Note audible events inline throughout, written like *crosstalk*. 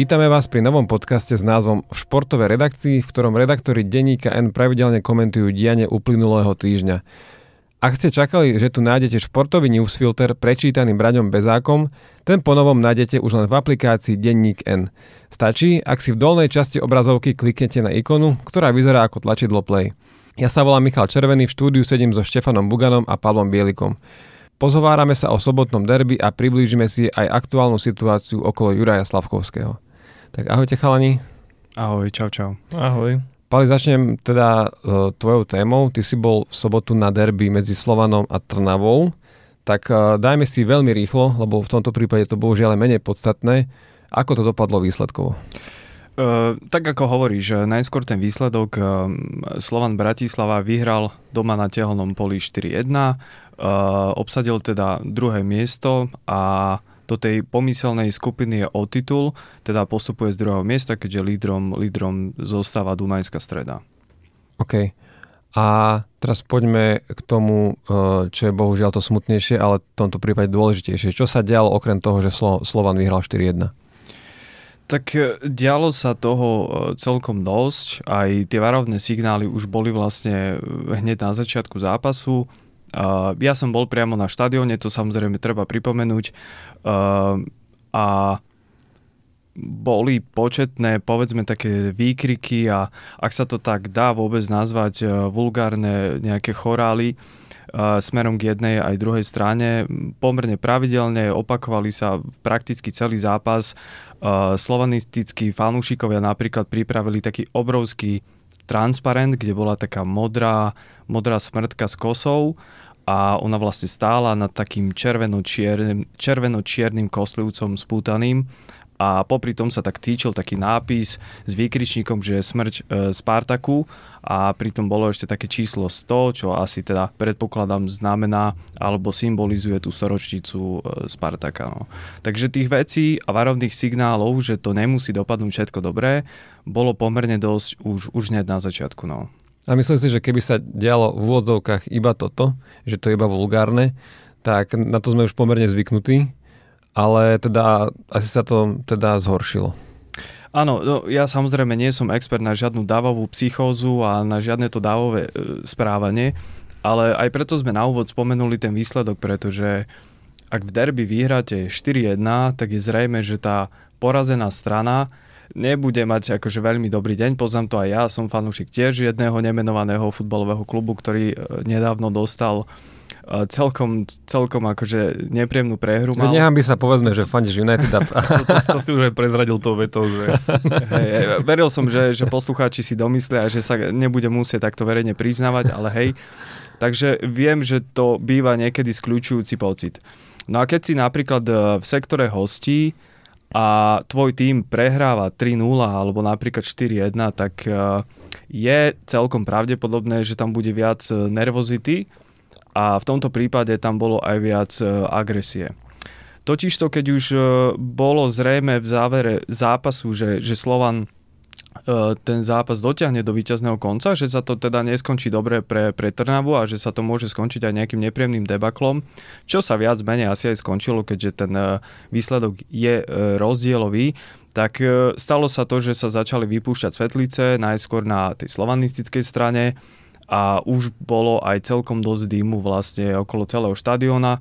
Vítame vás pri novom podcaste s názvom V športovej redakcii, v ktorom redaktori denníka N pravidelne komentujú dianie uplynulého týždňa. Ak ste čakali, že tu nájdete športový newsfilter prečítaný Braňom Bezákom, ten ponovom nájdete už len v aplikácii Denník N. Stačí, ak si v dolnej časti obrazovky kliknete na ikonu, ktorá vyzerá ako tlačidlo Play. Ja sa volám Michal Červený, v štúdiu sedím so Štefanom Buganom a Pavlom Bielikom. Pozovárame sa o sobotnom derby a priblížime si aj aktuálnu situáciu okolo Juraja Slavkovského. Tak ahojte chalani. Ahoj, čau čau. Ahoj. Pali, začnem teda uh, tvojou témou. Ty si bol v sobotu na derby medzi Slovanom a Trnavou. Tak uh, dajme si veľmi rýchlo, lebo v tomto prípade to bohužiaľ menej podstatné. Ako to dopadlo výsledkovo? Uh, tak ako hovoríš, najskôr ten výsledok uh, Slovan Bratislava vyhral doma na tehelnom poli 4-1. Uh, obsadil teda druhé miesto a do tej pomyselnej skupiny je o titul, teda postupuje z druhého miesta, keďže lídrom, lídrom zostáva Dunajská streda. OK. A teraz poďme k tomu, uh, čo je bohužiaľ to smutnejšie, ale v tomto prípade dôležitejšie. Čo sa dialo okrem toho, že Slo- Slovan vyhral 4-1? Tak e, dialo sa toho e, celkom dosť. Aj tie varovné signály už boli vlastne hneď na začiatku zápasu. Ja som bol priamo na štadióne, to samozrejme treba pripomenúť. A boli početné, povedzme také výkriky a ak sa to tak dá vôbec nazvať, uh, vulgárne nejaké chorály uh, smerom k jednej aj druhej strane. Pomerne pravidelne opakovali sa prakticky celý zápas. Uh, slovanistickí fanúšikovia napríklad pripravili taký obrovský transparent, kde bola taká modrá, modrá smrtka s kosou a ona vlastne stála nad takým červeno-čiernym, červeno-čiernym kostlivcom spútaným a popri tom sa tak týčil taký nápis s výkričníkom, že smrť e, Spartaku a pritom bolo ešte také číslo 100, čo asi teda predpokladám znamená alebo symbolizuje tú storočnicu e, Spartaka. No. Takže tých vecí a varovných signálov, že to nemusí dopadnúť všetko dobré, bolo pomerne dosť už, už hneď na začiatku. No. A myslím si, že keby sa dialo v úvodzovkách iba toto, že to je iba vulgárne, tak na to sme už pomerne zvyknutí ale teda asi sa to teda zhoršilo. Áno, no, ja samozrejme nie som expert na žiadnu dávovú psychózu a na žiadne to dávové e, správanie, ale aj preto sme na úvod spomenuli ten výsledok, pretože ak v derby vyhráte 4-1, tak je zrejme, že tá porazená strana nebude mať akože veľmi dobrý deň. Poznám to aj ja, som fanúšik tiež jedného nemenovaného futbalového klubu, ktorý e, nedávno dostal celkom, celkom akože nepríjemnú prehru mal. Nechám by sa povedzme, že fandíš United. A... *laughs* to, to, to, si už aj prezradil tou vetou, že... *laughs* Hej, veril som, že, že poslucháči si domyslia, že sa nebude musieť takto verejne priznávať, ale hej. Takže viem, že to býva niekedy skľúčujúci pocit. No a keď si napríklad e, v sektore hostí a tvoj tým prehráva 3-0 alebo napríklad 4-1, tak e, je celkom pravdepodobné, že tam bude viac e, nervozity, a v tomto prípade tam bolo aj viac e, agresie. Totižto, keď už bolo zrejme v závere zápasu, že, že Slovan ten zápas dotiahne do víťazného konca, že sa to teda neskončí dobre pre, pre Trnavu a že sa to môže skončiť aj nejakým nepríjemným debaklom, čo sa viac menej asi aj skončilo, keďže ten výsledok je rozdielový, tak stalo sa to, že sa začali vypúšťať svetlice najskôr na tej slovanistickej strane, a už bolo aj celkom dosť dýmu vlastne okolo celého štadiona.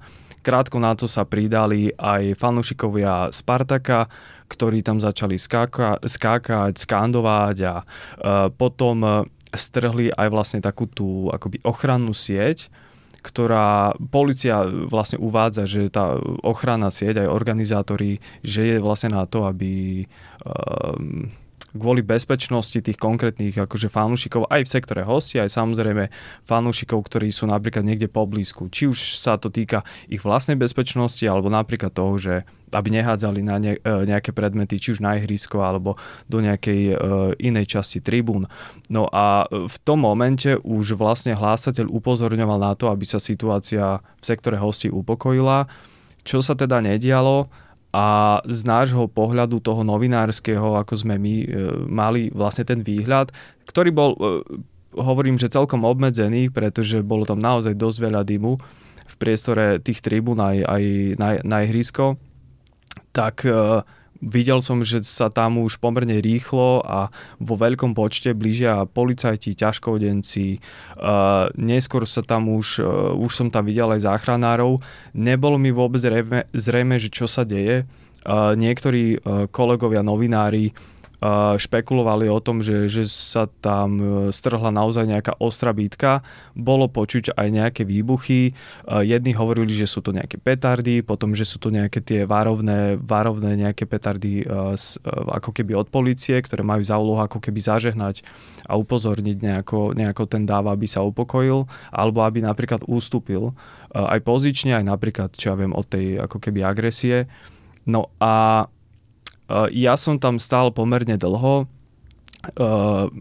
Krátko na to sa pridali aj fanúšikovia Spartaka, ktorí tam začali skáka, skákať, skandovať a e, potom e, strhli aj vlastne takú tú akoby ochrannú sieť, ktorá policia vlastne uvádza, že tá ochranná sieť, aj organizátori, že je vlastne na to, aby um, kvôli bezpečnosti tých konkrétnych akože fanúšikov aj v sektore hosti, aj samozrejme fanúšikov, ktorí sú napríklad niekde poblízku. Či už sa to týka ich vlastnej bezpečnosti, alebo napríklad toho, že aby nehádzali na ne, e, nejaké predmety, či už na ihrisko, alebo do nejakej uh, inej časti tribún. No a v tom momente už vlastne hlásateľ upozorňoval na to, aby sa situácia v sektore hosti upokojila. Čo sa teda nedialo, a z nášho pohľadu toho novinárskeho, ako sme my e, mali vlastne ten výhľad, ktorý bol, e, hovorím, že celkom obmedzený, pretože bolo tam naozaj dosť veľa dymu v priestore tých tribún aj, aj na, na ihrisko, tak e, Videl som, že sa tam už pomerne rýchlo a vo veľkom počte blížia policajti, ťažkodenci. Uh, neskôr sa tam už, uh, už som tam videl aj záchranárov. Nebolo mi vôbec zrejme, zrejme že čo sa deje. Uh, niektorí uh, kolegovia, novinári špekulovali o tom, že, že sa tam e, strhla naozaj nejaká ostrá bitka. Bolo počuť aj nejaké výbuchy. Jedni hovorili, že sú to nejaké petardy, potom, že sú to nejaké tie varovné, varovné nejaké petardy e, e, ako keby od policie, ktoré majú za úlohu ako keby zažehnať a upozorniť nejako, nejako ten dáv, aby sa upokojil, alebo aby napríklad ústupil aj pozične, aj napríklad, čo ja viem, od tej ako keby agresie. No a ja som tam stál pomerne dlho, Uh,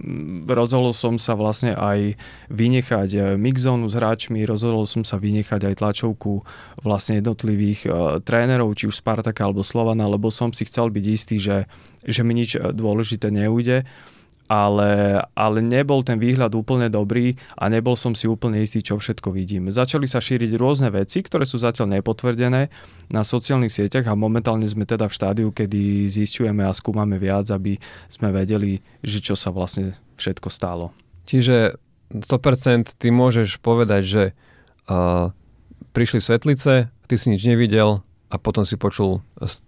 rozhodol som sa vlastne aj vynechať eh, mixzónu s hráčmi, rozhodol som sa vynechať aj tlačovku vlastne jednotlivých uh, trénerov, či už Spartaka alebo Slovana, lebo som si chcel byť istý, že, že mi nič dôležité neujde. Uh, ale, ale nebol ten výhľad úplne dobrý a nebol som si úplne istý, čo všetko vidím. Začali sa šíriť rôzne veci, ktoré sú zatiaľ nepotvrdené na sociálnych sieťach a momentálne sme teda v štádiu, kedy zistujeme a skúmame viac, aby sme vedeli, že čo sa vlastne všetko stalo. Čiže 100% ty môžeš povedať, že uh, prišli svetlice, ty si nič nevidel a potom si počul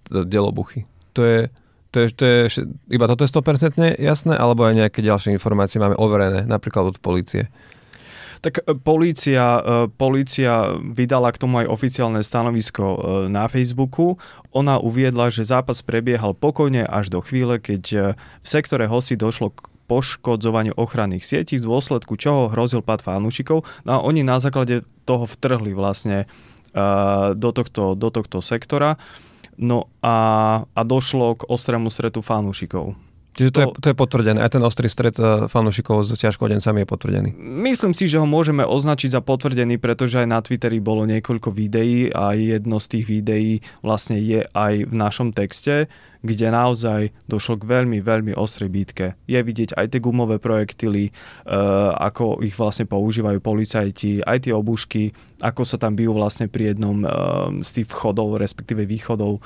delobuchy. To je to je, to je, iba toto je 100% jasné, alebo aj nejaké ďalšie informácie máme overené, napríklad od policie? Tak e, polícia, e, polícia vydala k tomu aj oficiálne stanovisko e, na Facebooku. Ona uviedla, že zápas prebiehal pokojne až do chvíle, keď v sektore hosti došlo k poškodzovaniu ochranných sietí, v dôsledku čoho hrozil pad fanúšikov. No a oni na základe toho vtrhli vlastne do tohto, do tohto sektora. No a, a došlo k ostrému stretu fanúšikov. Čiže to, to, je, to je potvrdené. Aj ten ostrý stret eh, fanúšikov s ťažkodencami je potvrdený. Myslím si, že ho môžeme označiť za potvrdený, pretože aj na Twitteri bolo niekoľko videí a jedno z tých videí vlastne je aj v našom texte, kde naozaj došlo k veľmi, veľmi ostrej bitke. Je vidieť aj tie gumové projektily, uh, ako ich vlastne používajú policajti, aj tie obušky, ako sa tam bijú vlastne pri jednom uh, z tých vchodov, respektíve východov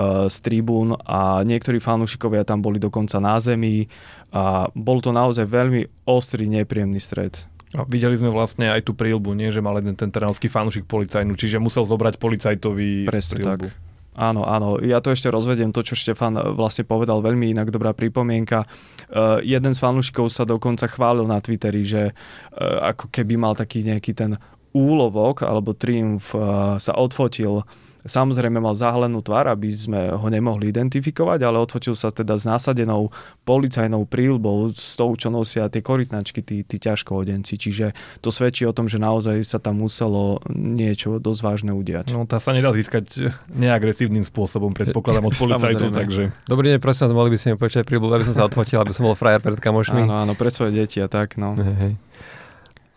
z tribún a niektorí fanúšikovia tam boli dokonca na zemi a bol to naozaj veľmi ostrý, nepríjemný stred. A videli sme vlastne aj tú prílbu, nie, že mal jeden ten trnavský fanúšik policajnú, čiže musel zobrať policajtovi Presne prílbu. tak. Áno, áno, ja to ešte rozvediem, to, čo Štefan eh, vlastne povedal, veľmi inak dobrá pripomienka. Uh, jeden z fanúšikov sa dokonca chválil na Twitteri, že uh, ako keby mal taký nejaký ten úlovok alebo triumf, uh, sa odfotil Samozrejme mal zahlenú tvár, aby sme ho nemohli identifikovať, ale odfotil sa teda s násadenou policajnou prílbou, s tou, čo nosia tie korytnačky, tí, tí ťažkohodenci. Čiže to svedčí o tom, že naozaj sa tam muselo niečo dosť vážne udiať. No tá sa nedá získať neagresívnym spôsobom, predpokladám od *laughs* policajtov, takže... Dobrý deň, prosím vás, mohli by ste mi počať prílbu, aby som sa odfotil, aby som bol frajer pred kamošmi. Áno, áno, pre svoje deti a tak, no. Hej, hej.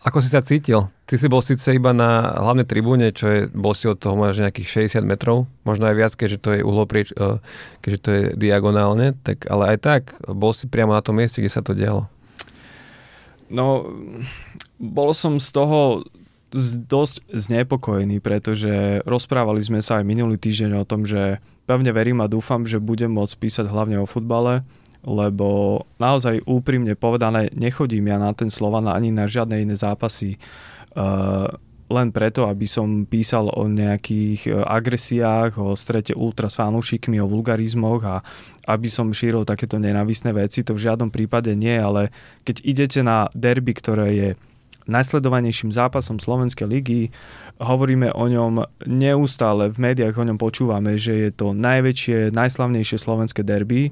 Ako si sa cítil? Ty si bol síce iba na hlavnej tribúne, čo je, bol si od toho možno nejakých 60 metrov, možno aj viac, keďže to je uhloprieč, e, keďže to je diagonálne, tak, ale aj tak, bol si priamo na tom mieste, kde sa to dialo. No, bol som z toho dosť znepokojený, pretože rozprávali sme sa aj minulý týždeň o tom, že pevne verím a dúfam, že budem môcť písať hlavne o futbale, lebo naozaj úprimne povedané, nechodím ja na ten Slovan ani na žiadne iné zápasy uh, len preto, aby som písal o nejakých uh, agresiách, o strete ultra s fanúšikmi, o vulgarizmoch a aby som šíril takéto nenávisné veci, to v žiadnom prípade nie, ale keď idete na derby, ktoré je najsledovanejším zápasom Slovenskej ligy. Hovoríme o ňom neustále, v médiách o ňom počúvame, že je to najväčšie, najslavnejšie slovenské derby.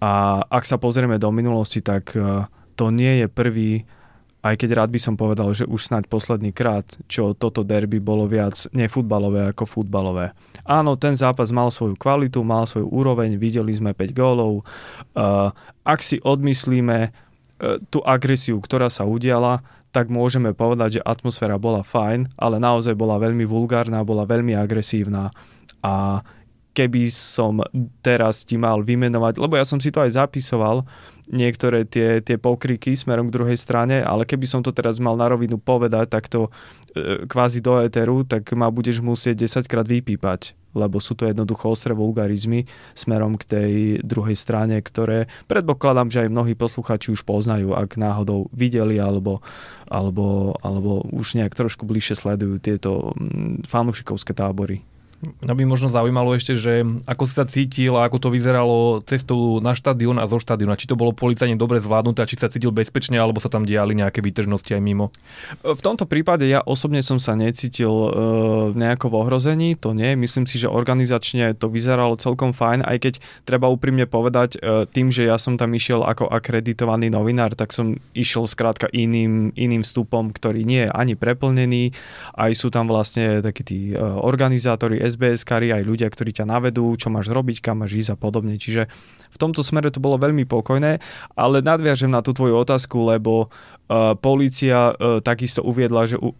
A ak sa pozrieme do minulosti, tak e, to nie je prvý, aj keď rád by som povedal, že už snáď posledný krát, čo toto derby bolo viac nefutbalové ako futbalové. Áno, ten zápas mal svoju kvalitu, mal svoju úroveň, videli sme 5 gólov. E, ak si odmyslíme e, tú agresiu, ktorá sa udiala, tak môžeme povedať, že atmosféra bola fajn, ale naozaj bola veľmi vulgárna, bola veľmi agresívna a keby som teraz ti mal vymenovať, lebo ja som si to aj zapisoval, niektoré tie, tie pokriky smerom k druhej strane, ale keby som to teraz mal na rovinu povedať takto e, kvázi do éteru, tak ma budeš musieť 10 krát vypípať lebo sú to jednoducho ostré vulgarizmy smerom k tej druhej strane, ktoré predpokladám, že aj mnohí posluchači už poznajú, ak náhodou videli alebo, alebo, alebo už nejak trošku bližšie sledujú tieto mm, fanúšikovské tábory. Mňa by možno zaujímalo ešte, že ako si sa cítil a ako to vyzeralo cestou na štadión a zo štadióna. Či to bolo policajne dobre zvládnuté a či sa cítil bezpečne, alebo sa tam diali nejaké výtržnosti aj mimo? V tomto prípade ja osobne som sa necítil e, nejako v ohrození, to nie. Myslím si, že organizačne to vyzeralo celkom fajn, aj keď treba úprimne povedať, e, tým, že ja som tam išiel ako akreditovaný novinár, tak som išiel skrátka iným, iným vstupom, ktorý nie je ani preplnený, aj sú tam vlastne takí tí e, organizátori sbs kary aj ľudia, ktorí ťa navedú, čo máš robiť, kam máš ísť a podobne. Čiže v tomto smere to bolo veľmi pokojné, ale nadviažem na tú tvoju otázku, lebo uh, policia uh, takisto uviedla, že uh,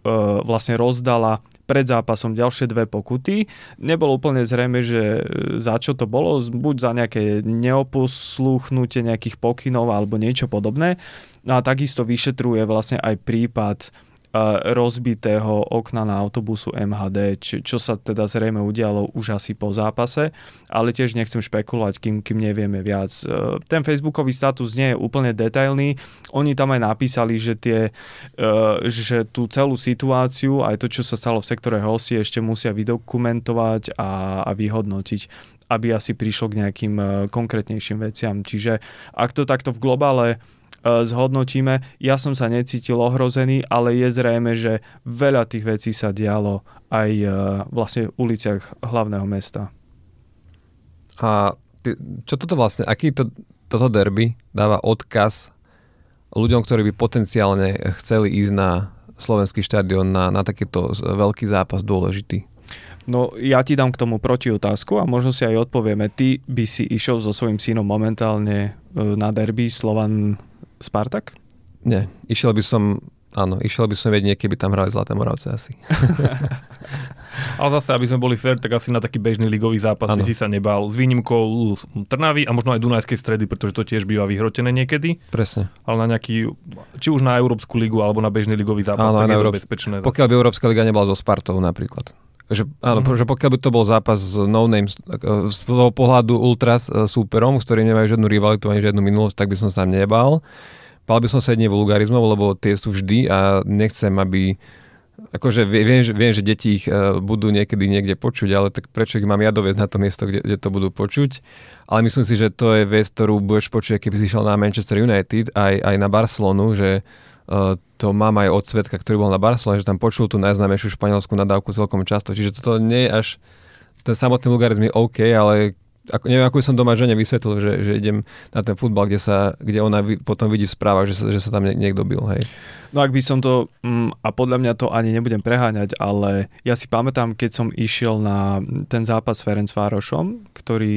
vlastne rozdala pred zápasom ďalšie dve pokuty. Nebolo úplne zrejme, že za čo to bolo, buď za nejaké neoposluchnutie nejakých pokynov alebo niečo podobné. No a takisto vyšetruje vlastne aj prípad rozbitého okna na autobusu MHD, čo, čo sa teda zrejme udialo už asi po zápase, ale tiež nechcem špekulovať, kým, kým nevieme viac. E, ten facebookový status nie je úplne detailný, oni tam aj napísali, že, tie, e, že tú celú situáciu, aj to, čo sa stalo v sektore hosti, ešte musia vydokumentovať a, a vyhodnotiť aby asi prišlo k nejakým e, konkrétnejším veciam. Čiže ak to takto v globále zhodnotíme. Ja som sa necítil ohrozený, ale je zrejme, že veľa tých vecí sa dialo aj e, vlastne v uliciach hlavného mesta. A ty, čo toto vlastne, aký to, toto derby dáva odkaz ľuďom, ktorí by potenciálne chceli ísť na slovenský štadión na, na takýto veľký zápas dôležitý? No ja ti dám k tomu proti otázku a možno si aj odpovieme. Ty by si išiel so svojím synom momentálne e, na derby Slovan Spartak? Nie, išiel by som, áno, išiel by som vedieť, keby tam hrali Zlaté Moravce asi. *laughs* Ale zase, aby sme boli fair, tak asi na taký bežný ligový zápas ano. by si sa nebal. S výnimkou Trnavy a možno aj Dunajskej stredy, pretože to tiež býva vyhrotené niekedy. Presne. Ale na nejaký, či už na Európsku ligu alebo na bežný ligový zápas, ano, tak je Európ... to bezpečné. Pokiaľ by Európska liga nebola so Spartou napríklad. Že, áno, mm-hmm. že pokiaľ by to bol zápas s no name, z toho pohľadu ultras e, súperom, s ktorým nemajú žiadnu rivalitu ani žiadnu minulosť, tak by som sa nebal. Bál by som sa jedne vulgarizmov, lebo tie sú vždy a nechcem, aby akože viem, že, viem, že deti ich uh, budú niekedy niekde počuť, ale tak prečo ich mám ja doviezť na to miesto, kde, kde to budú počuť. Ale myslím si, že to je vec, ktorú budeš počuť, keby si šiel na Manchester United, aj, aj na Barcelonu, že to mám aj od svetka, ktorý bol na Barcelone, že tam počul tú najznámejšiu španielskú nadávku celkom často. Čiže toto nie je až ten samotný vulgarizm je OK, ale ako, neviem, ako som doma žene vysvetlil, že, že idem na ten futbal, kde, sa, kde ona vy, potom vidí v správach, že sa, že sa tam niekto bil. Hej. No ak by som to, mm, a podľa mňa to ani nebudem preháňať, ale ja si pamätám, keď som išiel na ten zápas s Ferenc Várošom, ktorý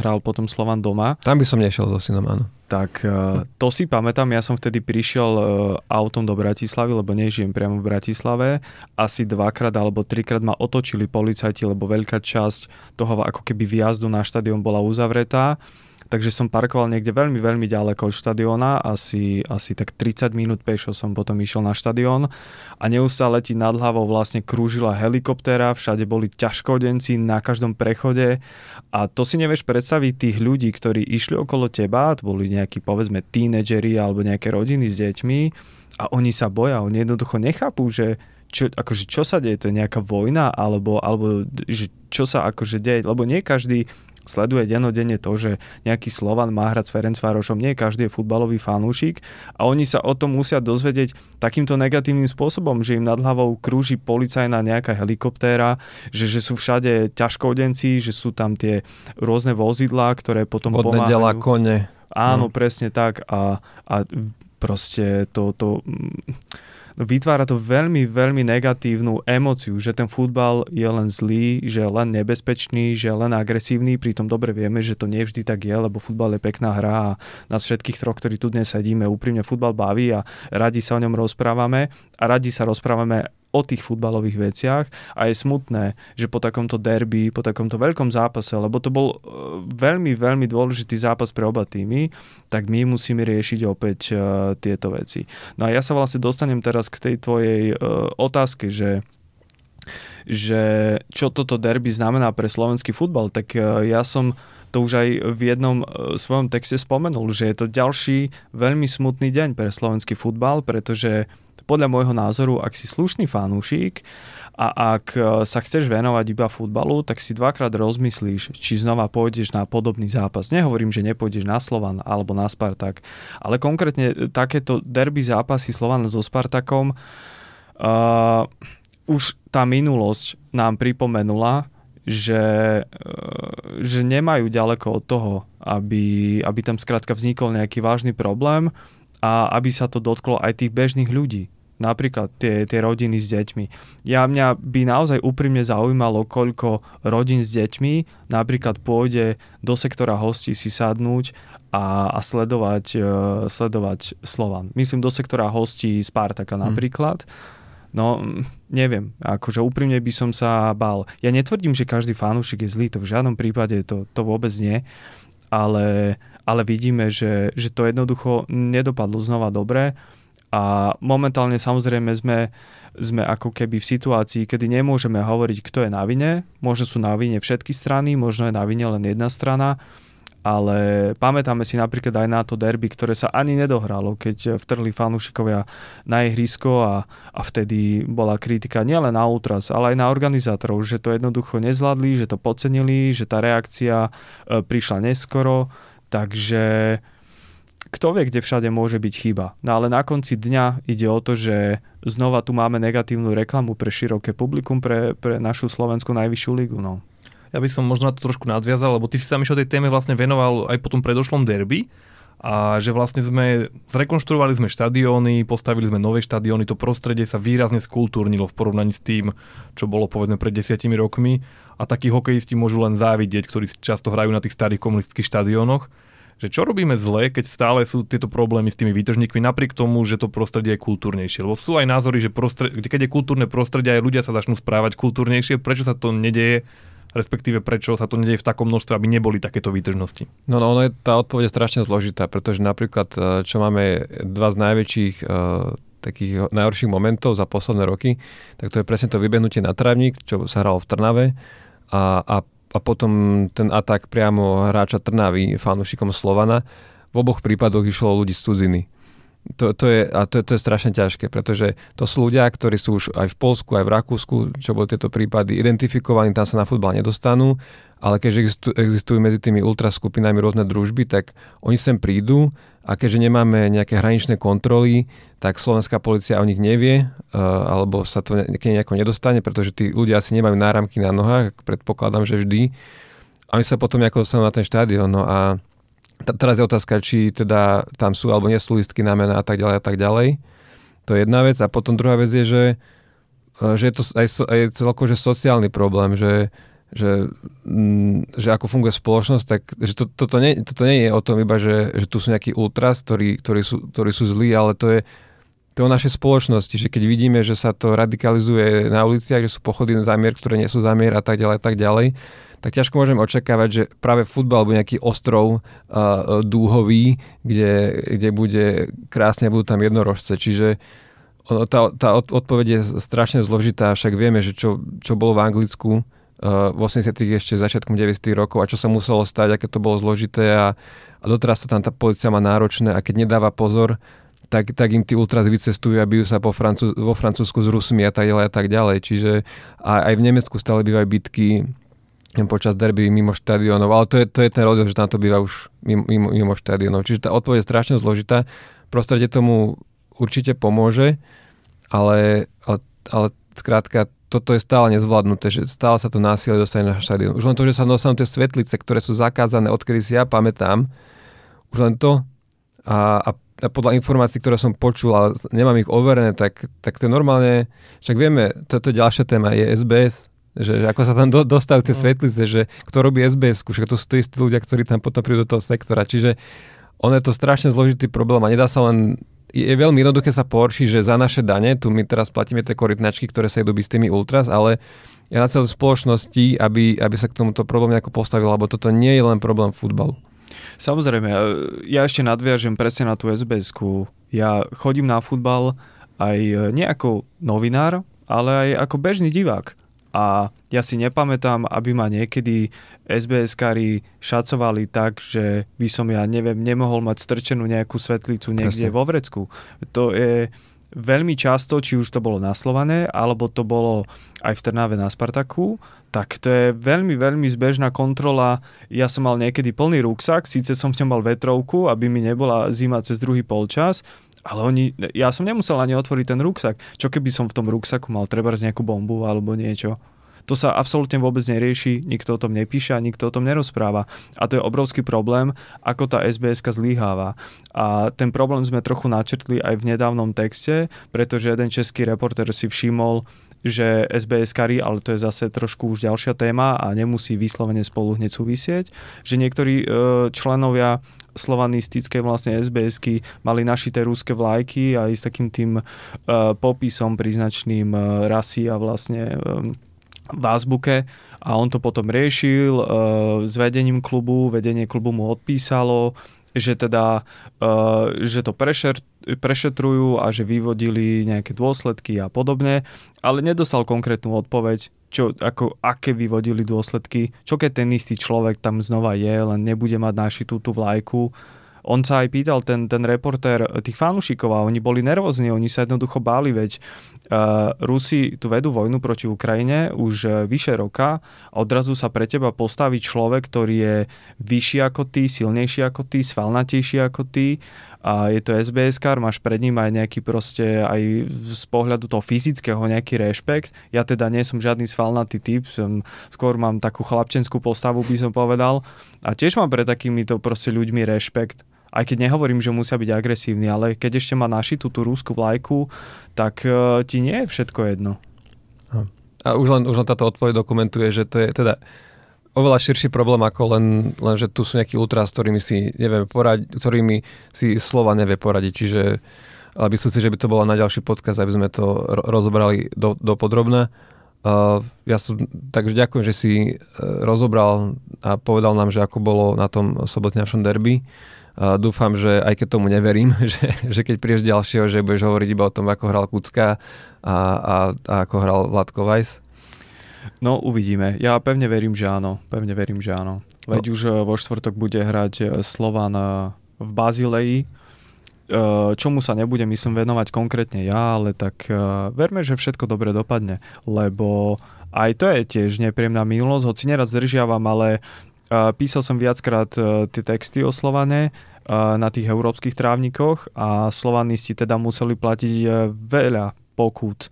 hral potom Slovan doma. Tam by som nešiel so synom, áno tak uh, to si pamätám, ja som vtedy prišiel uh, autom do Bratislavy, lebo nežijem priamo v Bratislave. Asi dvakrát alebo trikrát ma otočili policajti, lebo veľká časť toho ako keby výjazdu na štadión bola uzavretá takže som parkoval niekde veľmi, veľmi ďaleko od štadióna, asi, asi tak 30 minút pešo som potom išiel na štadión a neustále ti nad hlavou vlastne krúžila helikoptéra, všade boli ťažkodenci na každom prechode a to si nevieš predstaviť tých ľudí, ktorí išli okolo teba, to boli nejakí povedzme tínedžeri alebo nejaké rodiny s deťmi a oni sa boja, oni jednoducho nechápu, že čo, akože čo sa deje, to je nejaká vojna, alebo, alebo že čo sa akože deje, lebo nie každý sleduje denodenne to, že nejaký Slovan má hrať s Ferencvárošom, nie každý je futbalový fanúšik a oni sa o tom musia dozvedieť takýmto negatívnym spôsobom, že im nad hlavou krúži policajná nejaká helikoptéra, že, že sú všade ťažkodenci, že sú tam tie rôzne vozidlá, ktoré potom Podne pomáhajú. kone. Áno, no. presne tak a, a proste to, to vytvára to veľmi, veľmi negatívnu emociu, že ten futbal je len zlý, že je len nebezpečný, že je len agresívny, pritom dobre vieme, že to nie vždy tak je, lebo futbal je pekná hra a nás všetkých troch, ktorí tu dnes sedíme, úprimne futbal baví a radi sa o ňom rozprávame. A radi sa rozprávame o tých futbalových veciach a je smutné, že po takomto derby, po takomto veľkom zápase, lebo to bol e, veľmi, veľmi dôležitý zápas pre oba týmy, tak my musíme riešiť opäť uh, tieto veci. No a ja sa vlastne dostanem teraz k tej tvojej uh, otázke, že že čo toto derby znamená pre slovenský futbal, tak ja som to už aj v jednom svojom texte spomenul, že je to ďalší veľmi smutný deň pre slovenský futbal, pretože podľa môjho názoru, ak si slušný fanúšik a ak e, sa chceš venovať iba futbalu, tak si dvakrát rozmyslíš, či znova pôjdeš na podobný zápas. Nehovorím, že nepôjdeš na Slovan alebo na Spartak, ale konkrétne takéto derby zápasy Slovana so Spartakom uh, už tá minulosť nám pripomenula, že, že nemajú ďaleko od toho, aby, aby tam skrátka vznikol nejaký vážny problém a aby sa to dotklo aj tých bežných ľudí napríklad tie, tie rodiny s deťmi. Ja mňa by naozaj úprimne zaujímalo, koľko rodín s deťmi napríklad pôjde do sektora hostí si sadnúť a, a sledovať, uh, sledovať Slovan. Myslím do sektora hostí Spartaka hm. napríklad. Hmm. No, neviem, akože úprimne by som sa bál. Ja netvrdím, že každý fanúšik je zlý, to v žiadnom prípade to, to vôbec nie, ale, ale vidíme, že, že to jednoducho nedopadlo znova dobre a momentálne samozrejme sme, sme ako keby v situácii, kedy nemôžeme hovoriť, kto je na vine. Možno sú na vine všetky strany, možno je na vine len jedna strana, ale pamätáme si napríklad aj na to derby, ktoré sa ani nedohralo, keď vtrhli fanúšikovia na ihrisko a, a vtedy bola kritika nielen na Ultras, ale aj na organizátorov, že to jednoducho nezvládli, že to podcenili, že tá reakcia e, prišla neskoro, takže kto vie, kde všade môže byť chyba. No ale na konci dňa ide o to, že znova tu máme negatívnu reklamu pre široké publikum, pre, pre našu slovenskú najvyššiu ligu. No. Ja by som možno na to trošku nadviazal, lebo ty si sa mi o tej téme vlastne venoval aj po tom predošlom derby a že vlastne sme zrekonštruovali sme štadióny, postavili sme nové štadióny, to prostredie sa výrazne skultúrnilo v porovnaní s tým, čo bolo povedzme pred desiatimi rokmi a takí hokejisti môžu len závidieť, ktorí často hrajú na tých starých komunistických štadiónoch že čo robíme zle, keď stále sú tieto problémy s tými výtržníkmi, napriek tomu, že to prostredie je kultúrnejšie. Lebo sú aj názory, že prostred, keď je kultúrne prostredie, aj ľudia sa začnú správať kultúrnejšie, prečo sa to nedeje, respektíve prečo sa to nedeje v takom množstve, aby neboli takéto výtržnosti. No, no, ono je, tá odpoveď je strašne zložitá, pretože napríklad, e, čo máme dva z najväčších uh, takých najhorších momentov za posledné roky, tak to je presne to vybehnutie na trávnik, čo sa hralo v Trnave a, a a potom ten atak priamo hráča Trnavy fanúšikom Slovana. V oboch prípadoch išlo ľudí z cudziny. To, to je, a to, to je strašne ťažké, pretože to sú ľudia, ktorí sú už aj v Polsku, aj v Rakúsku, čo boli tieto prípady identifikovaní, tam sa na futbal nedostanú, ale keďže existujú, medzi tými ultraskupinami rôzne družby, tak oni sem prídu a keďže nemáme nejaké hraničné kontroly, tak slovenská policia o nich nevie, uh, alebo sa to nejako nedostane, pretože tí ľudia asi nemajú náramky na nohách, predpokladám, že vždy. A oni sa potom nejako dostanú na ten štádion. No a teraz je otázka, či teda tam sú alebo nie sú listky na mena a tak ďalej a tak ďalej. To je jedna vec. A potom druhá vec je, že, e, že je to aj, aj celkovo že sociálny problém, že že, mm, že ako funguje spoločnosť, tak že to, toto, nie, toto nie je o tom iba, že, že tu sú nejakí ultras, ktorí, ktorí, sú, ktorí sú zlí, ale to je, to našej spoločnosti, že keď vidíme, že sa to radikalizuje na uliciach, že sú pochody na zámier, ktoré nie sú zámier a tak ďalej, tak ďalej, tak ťažko môžeme očakávať, že práve futbal alebo nejaký ostrov uh, dúhový, kde, kde bude krásne, budú tam jednorožce. Čiže tá, tá odpoveď je strašne zložitá, však vieme, že čo, čo bolo v Anglicku, v 80 ešte začiatkom 90 rokov a čo sa muselo stať, aké to bolo zložité a, a doteraz to tam tá policia má náročné a keď nedáva pozor, tak, tak im tí ultras vycestujú a bijú sa po Francú- vo Francúzsku s Rusmi a tak ďalej a tak ďalej. Čiže aj, v Nemecku stále bývajú bitky počas derby mimo štadionov, ale to je, to je ten rozdiel, že tam to býva už mimo, mimo, mimo štadionov. Čiže tá odpoveď je strašne zložitá. Prostredie tomu určite pomôže, ale, ale, ale skrátka toto je stále nezvládnuté, že stále sa to násilie dostane na štadión. Už len to, že sa dostanú tie svetlice, ktoré sú zakázané, odkedy si ja pamätám, už len to a, a podľa informácií, ktoré som počul, ale nemám ich overené, tak, tak to je normálne, však vieme, toto je ďalšia téma, je SBS, že, že ako sa tam do, dostali tie no. svetlice, že kto robí SBS, však to sú tí istí ľudia, ktorí tam potom prídu do toho sektora, čiže ono je to strašne zložitý problém a nedá sa len je veľmi jednoduché sa poršiť, že za naše dane, tu my teraz platíme tie korytnačky, ktoré sa idú s tými ultras, ale ja na celé spoločnosti, aby, aby sa k tomuto problému nejako postavil, lebo toto nie je len problém futbalu. Samozrejme, ja ešte nadviažem presne na tú sbs Ja chodím na futbal aj nie ako novinár, ale aj ako bežný divák. A ja si nepamätám, aby ma niekedy SBS-kari šacovali tak, že by som ja, neviem, nemohol mať strčenú nejakú svetlicu niekde Presne. vo vrecku. To je veľmi často, či už to bolo naslované, alebo to bolo aj v Trnave na Spartaku, tak to je veľmi, veľmi zbežná kontrola. Ja som mal niekedy plný ruksak, síce som v ňom mal vetrovku, aby mi nebola zima cez druhý polčas, ale oni, ja som nemusel ani otvoriť ten ruksak. Čo keby som v tom ruksaku mal treba z nejakú bombu alebo niečo? To sa absolútne vôbec nerieši, nikto o tom nepíše a nikto o tom nerozpráva. A to je obrovský problém, ako tá sbs zlíháva. A ten problém sme trochu načrtli aj v nedávnom texte, pretože jeden český reporter si všimol, že SBS kary, ale to je zase trošku už ďalšia téma a nemusí vyslovene spolu hneď súvisieť, že niektorí e, členovia slovanistické vlastne SBSky mali našité rúske vlajky aj s takým tým uh, popisom príznačným uh, rasy a vlastne um, v azbuke a on to potom riešil uh, s vedením klubu, vedenie klubu mu odpísalo, že teda, uh, že to prešer, prešetrujú a že vyvodili nejaké dôsledky a podobne, ale nedostal konkrétnu odpoveď, čo, ako, aké vyvodili dôsledky, čo keď ten istý človek tam znova je, len nebude mať našitú tú vlajku. On sa aj pýtal, ten, ten reportér, tých fanúšikov a oni boli nervózni, oni sa jednoducho báli, veď Rusi tu vedú vojnu proti Ukrajine už uh, vyše roka odrazu sa pre teba postaví človek, ktorý je vyšší ako ty, silnejší ako ty, svalnatejší ako ty a je to SBS máš pred ním aj nejaký proste aj z pohľadu toho fyzického nejaký rešpekt. Ja teda nie som žiadny svalnatý typ, som, skôr mám takú chlapčenskú postavu, by som povedal. A tiež mám pre takýmito proste ľuďmi rešpekt. Aj keď nehovorím, že musia byť agresívni, ale keď ešte má našitú tú rúsku vlajku, tak uh, ti nie je všetko jedno. A už len, už len táto odpoveď dokumentuje, že to je teda oveľa širší problém ako len, len že tu sú nejakí ultra, s ktorými si nevie poradiť, ktorými si slova nevie poradiť. Čiže ale myslím si, že by to bolo na ďalší podcast, aby sme to rozobrali do, do podrobne. Uh, ja som, takže ďakujem, že si uh, rozobral a povedal nám, že ako bolo na tom sobotňašom derby. Dúfam, že aj keď tomu neverím, *laughs* že, že keď prídeš ďalšieho, že budeš hovoriť iba o tom, ako hral Kucka a, a, a ako hral Vladko Weiss. No, uvidíme. Ja pevne verím, že áno. Pevne verím, že áno. Veď no. už eh, vo štvrtok bude hrať eh, Slovan eh, v Bazileji, čomu sa nebudem, myslím, venovať konkrétne ja, ale tak verme, že všetko dobre dopadne, lebo aj to je tiež nepríjemná minulosť, hoci neraz zdržiavam, ale písal som viackrát tie texty o Slovane na tých európskych trávnikoch a slovanisti teda museli platiť veľa pokút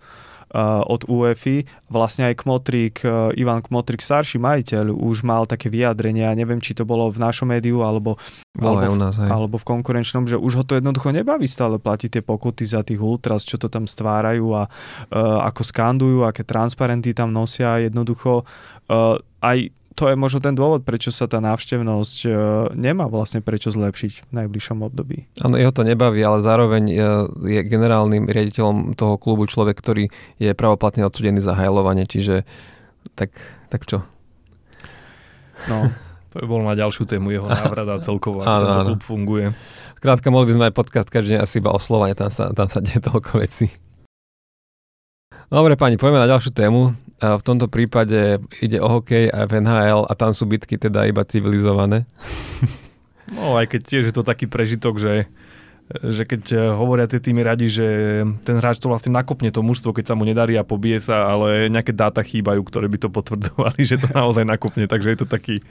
od UEFI. Vlastne aj Kmotrik, e, Ivan Kmotrik, starší majiteľ, už mal také vyjadrenia, neviem, či to bolo v našom médiu alebo, alebo, v, nás, alebo v konkurenčnom, že už ho to jednoducho nebaví stále platiť tie pokuty za tých ultras, čo to tam stvárajú a uh, ako skandujú, aké transparenty tam nosia. Jednoducho uh, aj to je možno ten dôvod, prečo sa tá návštevnosť e, nemá vlastne prečo zlepšiť v najbližšom období. Áno, jeho to nebaví, ale zároveň e, je generálnym riaditeľom toho klubu človek, ktorý je pravoplatne odsudený za hajlovanie, čiže tak, tak čo? No, *laughs* to by bolo na ďalšiu tému jeho návrada celkovo, ako *laughs* tento klub funguje. Krátka, mohli by sme aj podcast každý asi iba o Slovane, tam sa, tam sa deje toľko vecí. Dobre, pani, poďme na ďalšiu tému. V tomto prípade ide o hokej a v NHL a tam sú bitky teda iba civilizované. *laughs* No aj keď tiež je to taký prežitok, že, že keď eh, hovoria tie týmy radi, že ten hráč to vlastne nakopne to mužstvo, keď sa mu nedarí a pobije sa, ale nejaké dáta chýbajú, ktoré by to potvrdzovali, *laughs* že to naozaj nakopne, takže je to taký,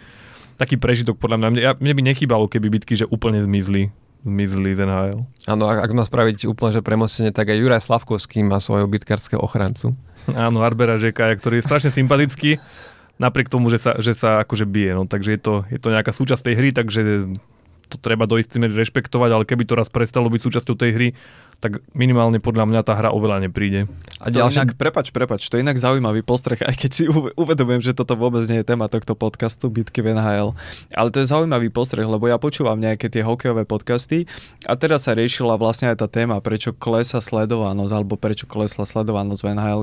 taký prežitok podľa mňa. Mne, mne by nechýbalo, keby bitky, že úplne zmizli z NHL. Áno, ak, ak má spraviť úplne že premostenie, tak aj Juraj Slavkovský má svojho bitkarského ochrancu. Áno, Arbera Žeka, ktorý je strašne sympatický, napriek tomu, že sa, že sa akože bije. No, takže je to, je to nejaká súčasť tej hry, takže to treba do istej rešpektovať, ale keby to raz prestalo byť súčasťou tej hry, tak minimálne podľa mňa tá hra oveľa nepríde. A to ďalšie... inak, prepač, prepač, to je inak zaujímavý postreh, aj keď si uvedomujem, že toto vôbec nie je téma tohto podcastu Bitky v NHL. Ale to je zaujímavý postreh, lebo ja počúvam nejaké tie hokejové podcasty a teraz sa riešila vlastne aj tá téma, prečo klesa sledovanosť, alebo prečo klesla sledovanosť v NHL,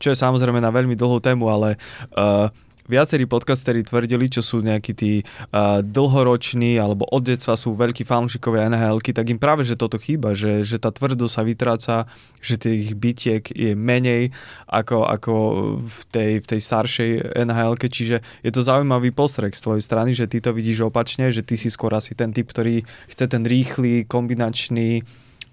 čo je samozrejme na veľmi dlhú tému, ale uh, viacerí podcasteri tvrdili, čo sú nejakí tí uh, dlhoroční alebo od detstva sú veľkí fanúšikovia nhl tak im práve, že toto chýba, že, že tá tvrdosť sa vytráca, že tých bytiek je menej ako, ako v, tej, v tej staršej nhl čiže je to zaujímavý postrek z tvojej strany, že ty to vidíš opačne, že ty si skôr asi ten typ, ktorý chce ten rýchly, kombinačný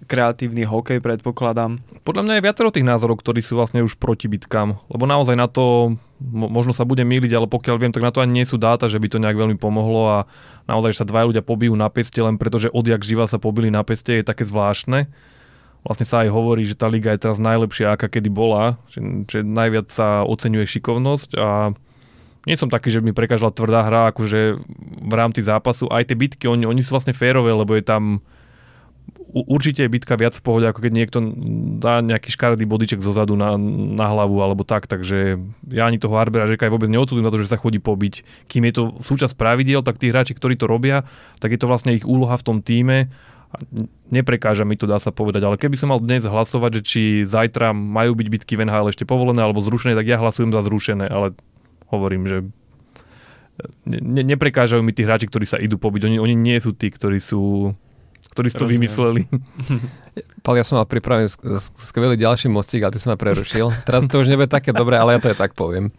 kreatívny hokej, predpokladám. Podľa mňa je viacero tých názorov, ktorí sú vlastne už proti bitkám, lebo naozaj na to, možno sa bude míliť, ale pokiaľ viem, tak na to ani nie sú dáta, že by to nejak veľmi pomohlo a naozaj, že sa dva ľudia pobijú na peste, len pretože odjak živa sa pobili na peste, je také zvláštne. Vlastne sa aj hovorí, že tá liga je teraz najlepšia, aká kedy bola, že, že najviac sa oceňuje šikovnosť a nie som taký, že mi prekážala tvrdá hra, akože v rámci zápasu. Aj tie bitky, oni, oni sú vlastne férové, lebo je tam určite je bitka viac v pohode, ako keď niekto dá nejaký škaredý bodiček zozadu na, na hlavu alebo tak, takže ja ani toho Arbera Žeka aj vôbec neodsudím na to, že sa chodí pobiť. Kým je to súčasť pravidiel, tak tí hráči, ktorí to robia, tak je to vlastne ich úloha v tom týme neprekáža mi to, dá sa povedať, ale keby som mal dnes hlasovať, že či zajtra majú byť bitky v NHL ešte povolené alebo zrušené, tak ja hlasujem za zrušené, ale hovorím, že ne, neprekážajú mi tí hráči, ktorí sa idú pobiť. Oni, oni nie sú tí, ktorí sú ktorí si to vymysleli. *laughs* Pal, ja som mal pripravený skvelý ďalší mostík, ale ty som ma prerušil. Teraz to už nebude také dobré, ale ja to aj tak poviem.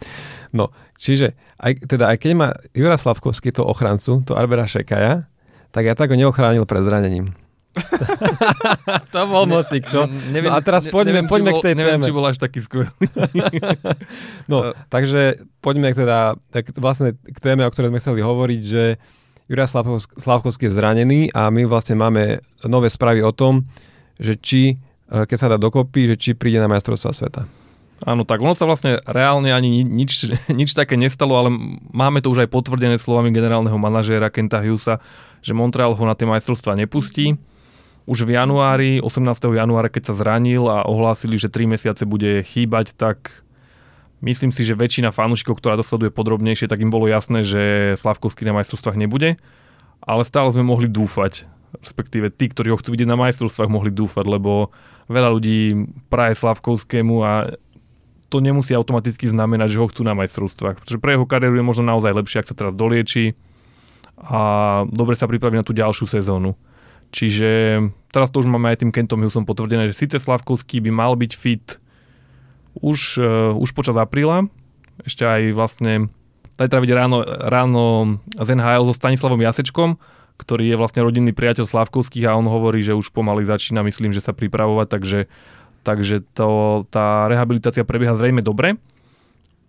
No, čiže aj, teda aj keď má Jura Slavkovský to ochrancu, to Arbera Šekaja, tak ja tak ho neochránil pred zranením. *laughs* to bol mostík, čo? Neviem, no a teraz poďme, neviem, poďme bol, k tej neviem, téme. či bol až taký skvelý. *laughs* no, takže poďme teda tak vlastne k téme, o ktorej sme chceli hovoriť, že Juraj Slavkovský je zranený a my vlastne máme nové správy o tom, že či, e, keď sa dá dokopy, že či príde na majstrovstvá sveta. Áno, tak ono sa vlastne reálne ani nič, *laughs* nič také nestalo, ale máme to už aj potvrdené slovami generálneho manažéra Kenta Hughesa, že Montreal ho na tie majstrovstvá nepustí. Už v januári, 18. januára, keď sa zranil a ohlásili, že 3 mesiace bude chýbať, tak Myslím si, že väčšina fanúšikov, ktorá to sleduje podrobnejšie, tak im bolo jasné, že Slavkovský na majstrovstvách nebude, ale stále sme mohli dúfať, respektíve tí, ktorí ho chcú vidieť na majstrovstvách, mohli dúfať, lebo veľa ľudí praje Slavkovskému a to nemusí automaticky znamenať, že ho chcú na majstrovstvách. Pretože pre jeho kariéru je možno naozaj lepšie, ak sa teraz dolieči a dobre sa pripraví na tú ďalšiu sezónu. Čiže teraz to už máme aj tým Kentom Hillsom potvrdené, že síce Slavkovský by mal byť fit už, uh, už počas apríla, ešte aj vlastne zajtra vidieť ráno, ráno z NHL so Stanislavom Jasečkom, ktorý je vlastne rodinný priateľ Slavkovských a on hovorí, že už pomaly začína, myslím, že sa pripravovať, takže, takže to, tá rehabilitácia prebieha zrejme dobre.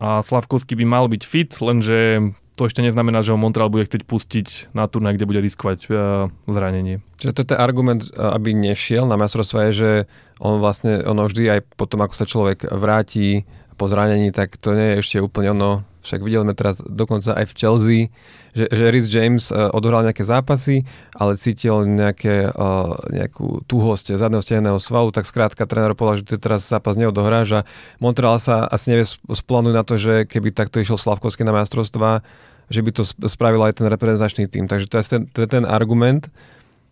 A Slavkovský by mal byť fit, lenže to ešte neznamená, že ho Montreal bude chcieť pustiť na turnaj, kde bude riskovať uh, zranenie. Čiže to je argument, e, aby nešiel na majstrovstvá, je, že on vlastne, ono vždy aj potom, ako sa človek vráti po zranení, tak to nie je ešte úplne ono. Však videli sme teraz dokonca aj v Chelsea, že, že Rhys James uh, odohral nejaké zápasy, ale cítil nejaké, uh, nejakú tuhosť zadného stehenného svalu, tak skrátka tréner povedal, že teraz zápas neodohráš a Montreal sa asi nevie splánuje na to, že keby takto išiel Slavkovský na majstrovstvá, že by to spravil aj ten reprezentačný tým. Takže to je ten, to je ten argument,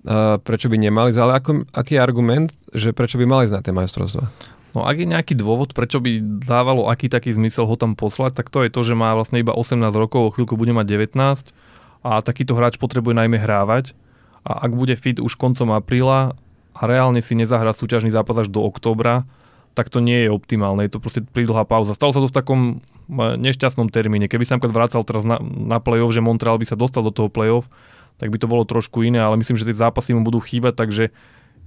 uh, prečo by nemali, ale ako, aký je argument, že prečo by mali ísť na tie majstrovstvá? No ak je nejaký dôvod, prečo by dávalo aký taký zmysel ho tam poslať, tak to je to, že má vlastne iba 18 rokov, o chvíľku bude mať 19 a takýto hráč potrebuje najmä hrávať a ak bude fit už koncom apríla a reálne si nezahrá súťažný zápas až do októbra, tak to nie je optimálne, je to proste prídlhá pauza. Stalo sa to v takom nešťastnom termíne. Keby sa napríklad vracal teraz na, na play-off, že Montreal by sa dostal do toho play-off, tak by to bolo trošku iné, ale myslím, že tie zápasy mu budú chýbať, takže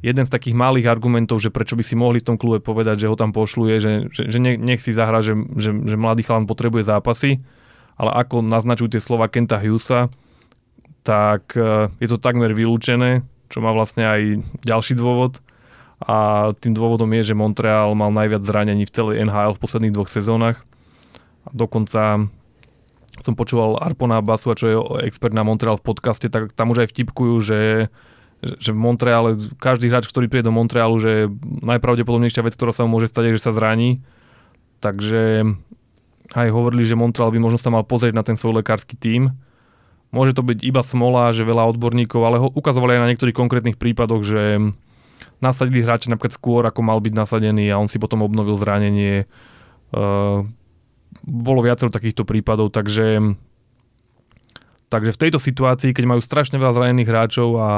jeden z takých malých argumentov, že prečo by si mohli v tom klube povedať, že ho tam pošluje, že, že, že nech si zahra, že, že, že mladý chalan potrebuje zápasy, ale ako naznačujú tie slova Kenta Hughesa, tak e, je to takmer vylúčené, čo má vlastne aj ďalší dôvod a tým dôvodom je, že Montreal mal najviac zranení v celej NHL v posledných dvoch sezónach. A dokonca som počúval Arpona Basu, čo je expert na Montreal v podcaste, tak tam už aj vtipkujú, že že v Montreale, každý hráč, ktorý príde do Montrealu, že najpravdepodobnejšia vec, ktorá sa mu môže stať, je, že sa zraní. Takže aj hovorili, že Montreal by možno sa mal pozrieť na ten svoj lekársky tím. Môže to byť iba smola, že veľa odborníkov, ale ho ukazovali aj na niektorých konkrétnych prípadoch, že nasadili hráča napríklad skôr, ako mal byť nasadený a on si potom obnovil zranenie. Uh, bolo viacero takýchto prípadov, takže Takže v tejto situácii, keď majú strašne veľa zranených hráčov a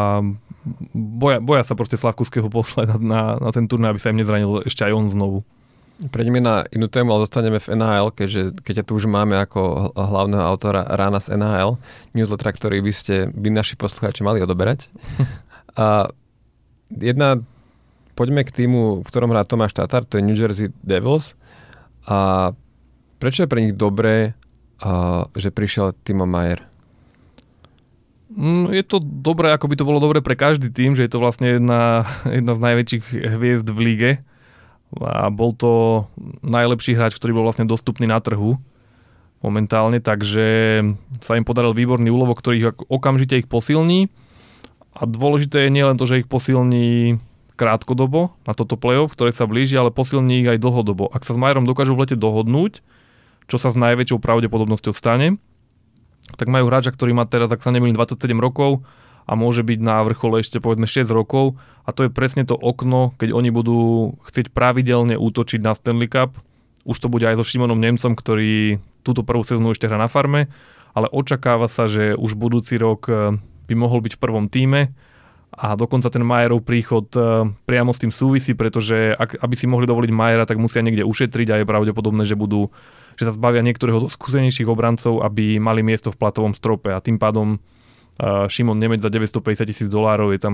boja, boja sa proste Slavkovského poslať na, na ten turnaj, aby sa im nezranil ešte aj on znovu. Prejdeme na inú tému, ale zostaneme v NHL, keďže keď ťa tu už máme ako hlavného autora rána z NHL, newslettera, ktorý by ste by naši poslucháči mali odoberať. *laughs* A jedna, poďme k týmu, v ktorom hrá Tomáš Tatar, to je New Jersey Devils. A prečo je pre nich dobré, že prišiel Timo Mayer? Mm, je to dobré, ako by to bolo dobre pre každý tým, že je to vlastne jedna, *laughs* jedna z najväčších hviezd v lige a bol to najlepší hráč, ktorý bol vlastne dostupný na trhu momentálne, takže sa im podaril výborný úlovok, ktorý ich okamžite ich posilní a dôležité je nielen to, že ich posilní krátkodobo na toto playoff, ktoré sa blíži, ale posilní ich aj dlhodobo. Ak sa s Majerom dokážu v lete dohodnúť, čo sa s najväčšou pravdepodobnosťou stane, tak majú hráča, ktorý má teraz, ak sa nemýlim, 27 rokov a môže byť na vrchole ešte povedzme 6 rokov. A to je presne to okno, keď oni budú chcieť pravidelne útočiť na Stanley Cup. Už to bude aj so Šimonom Nemcom, ktorý túto prvú sezónu ešte hrá na farme, ale očakáva sa, že už budúci rok eh, by mohol byť v prvom týme. A dokonca ten Majerov príchod eh, priamo s tým súvisí, pretože ak, aby si mohli dovoliť Majera, tak musia niekde ušetriť a je pravdepodobné, že budú že sa zbavia niektorého skúsenejších obrancov, aby mali miesto v platovom strope a tým pádom uh, Šimon Nemec za 950 tisíc dolárov je tam,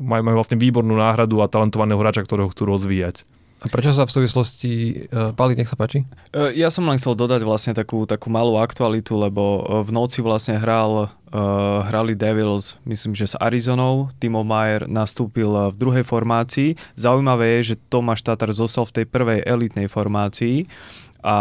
majú, majú vlastne výbornú náhradu a talentovaného hráča, ktorého chcú rozvíjať. A prečo sa v súvislosti, uh, Pali, nech sa páči? Uh, ja som len chcel dodať vlastne takú, takú malú aktualitu, lebo uh, v noci vlastne hral, uh, hrali Devils, myslím, že s Arizonou. Timo Mayer nastúpil v druhej formácii. Zaujímavé je, že Tomáš Tatar zostal v tej prvej elitnej formácii a,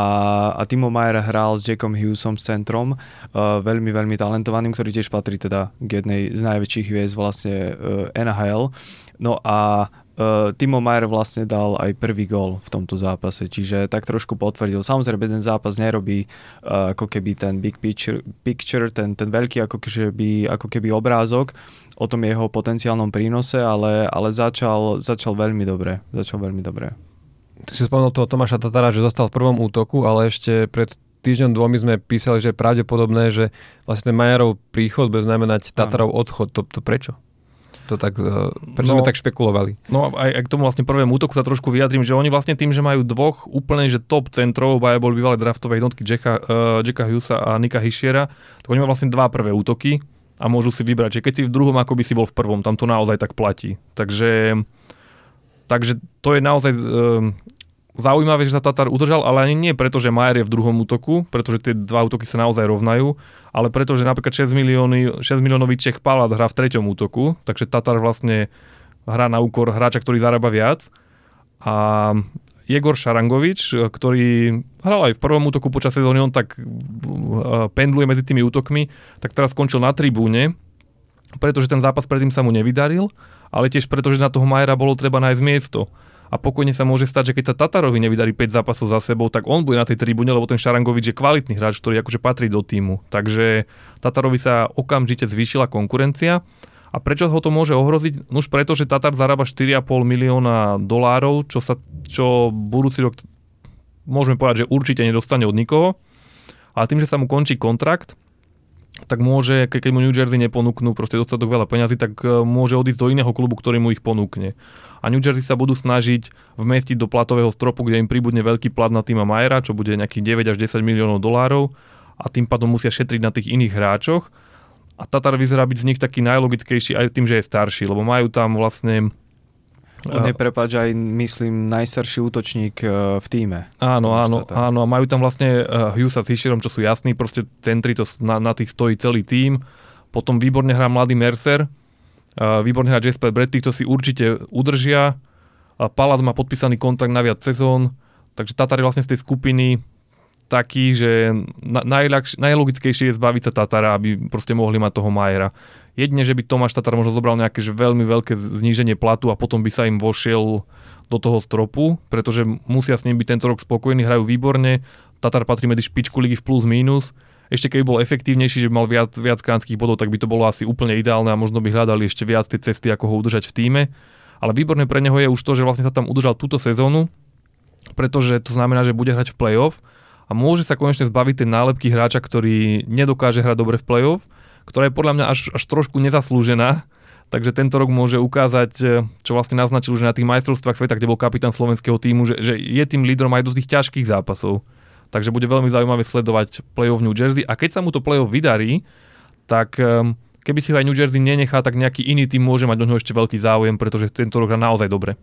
a Timo Mayer hral s Jackom Hughesom s centrom, uh, veľmi, veľmi talentovaným, ktorý tiež patrí teda k jednej z najväčších hviezd vlastne uh, NHL. No a Uh, Timo Mayer vlastne dal aj prvý gól v tomto zápase, čiže tak trošku potvrdil. Samozrejme, ten zápas nerobí uh, ako keby ten big picture, picture ten, ten veľký ako keby, ako keby obrázok o tom jeho potenciálnom prínose, ale, ale začal, začal veľmi dobre. Začal veľmi dobre. Ty si spomenul toho Tomáša Tatara, že zostal v prvom útoku, ale ešte pred týždňom dvomi sme písali, že je pravdepodobné, že vlastne Majerov príchod bude znamenať Tatarov odchod. To, to prečo? To tak, uh, prečo no, sme tak špekulovali? No aj, aj k tomu vlastne prvému útoku sa trošku vyjadrím, že oni vlastne tým, že majú dvoch úplne že top centrov, baje boli bývalé draftové jednotky Jacka, uh, Jacka Hughesa a Nika Hischiera, tak oni majú vlastne dva prvé útoky a môžu si vybrať, že keď si v druhom, ako by si bol v prvom, tam to naozaj tak platí. Takže Takže to je naozaj e, zaujímavé, že sa Tatar udržal, ale ani nie preto, že Majer je v druhom útoku, pretože tie dva útoky sa naozaj rovnajú, ale preto, že napríklad 6, milióny, 6 miliónový Čech Palat hrá v treťom útoku, takže Tatar vlastne hrá na úkor hráča, ktorý zarába viac. A Jegor Šarangovič, ktorý hral aj v prvom útoku počas sezóny, on tak e, pendluje medzi tými útokmi, tak teraz skončil na tribúne, pretože ten zápas predtým sa mu nevydaril ale tiež preto, že na toho Majera bolo treba nájsť miesto. A pokojne sa môže stať, že keď sa Tatarovi nevydarí 5 zápasov za sebou, tak on bude na tej tribúne, lebo ten Šarangovič je kvalitný hráč, ktorý akože patrí do týmu. Takže Tatarovi sa okamžite zvýšila konkurencia. A prečo ho to môže ohroziť? Už preto, že Tatar zarába 4,5 milióna dolárov, čo sa čo budúci rok môžeme povedať, že určite nedostane od nikoho. Ale tým, že sa mu končí kontrakt, tak môže, keď mu New Jersey neponúknú proste dostatok veľa peňazí, tak e, môže odísť do iného klubu, ktorý mu ich ponúkne. A New Jersey sa budú snažiť vmestiť do platového stropu, kde im pribudne veľký plat na týma Majera, čo bude nejakých 9 až 10 miliónov dolárov a tým pádom musia šetriť na tých iných hráčoch. A Tatar vyzerá byť z nich taký najlogickejší aj tým, že je starší, lebo majú tam vlastne on je, prepáč, aj myslím najstarší útočník e, v týme. Áno, áno, áno. A majú tam vlastne uh, Hughesa s Hisherom, čo sú jasní, proste centri, to na, na tých stojí celý tým. Potom výborne hrá mladý Mercer, uh, výborne hrá Jasper Brett, týchto si určite udržia. Palat má podpísaný kontrakt na viac sezón, takže Tatar je vlastne z tej skupiny taký, že najľahš- najlogickejšie je zbaviť sa Tatara, aby proste mohli mať toho Majera. Jedne, že by Tomáš Tatar možno zobral nejaké že veľmi veľké zníženie platu a potom by sa im vošiel do toho stropu, pretože musia s ním byť tento rok spokojní, hrajú výborne, Tatar patrí medzi špičku ligy v plus minus. Ešte keby bol efektívnejší, že by mal viac, viac kánskych bodov, tak by to bolo asi úplne ideálne a možno by hľadali ešte viac tie cesty, ako ho udržať v týme. Ale výborné pre neho je už to, že vlastne sa tam udržal túto sezónu, pretože to znamená, že bude hrať v play-off a môže sa konečne zbaviť tej nálepky hráča, ktorý nedokáže hrať dobre v play-off, ktorá je podľa mňa až, až trošku nezaslúžená, takže tento rok môže ukázať, e, čo vlastne naznačil, že na tých majstrovstvách sveta, kde bol kapitán slovenského týmu, že, že je tým lídrom aj do tých ťažkých zápasov. Takže bude veľmi zaujímavé sledovať play-off New Jersey a keď sa mu to play-off vydarí, tak e, keby si ho aj New Jersey nenechá, tak nejaký iný tým môže mať do neho ešte veľký záujem, pretože tento rok hrá naozaj dobre.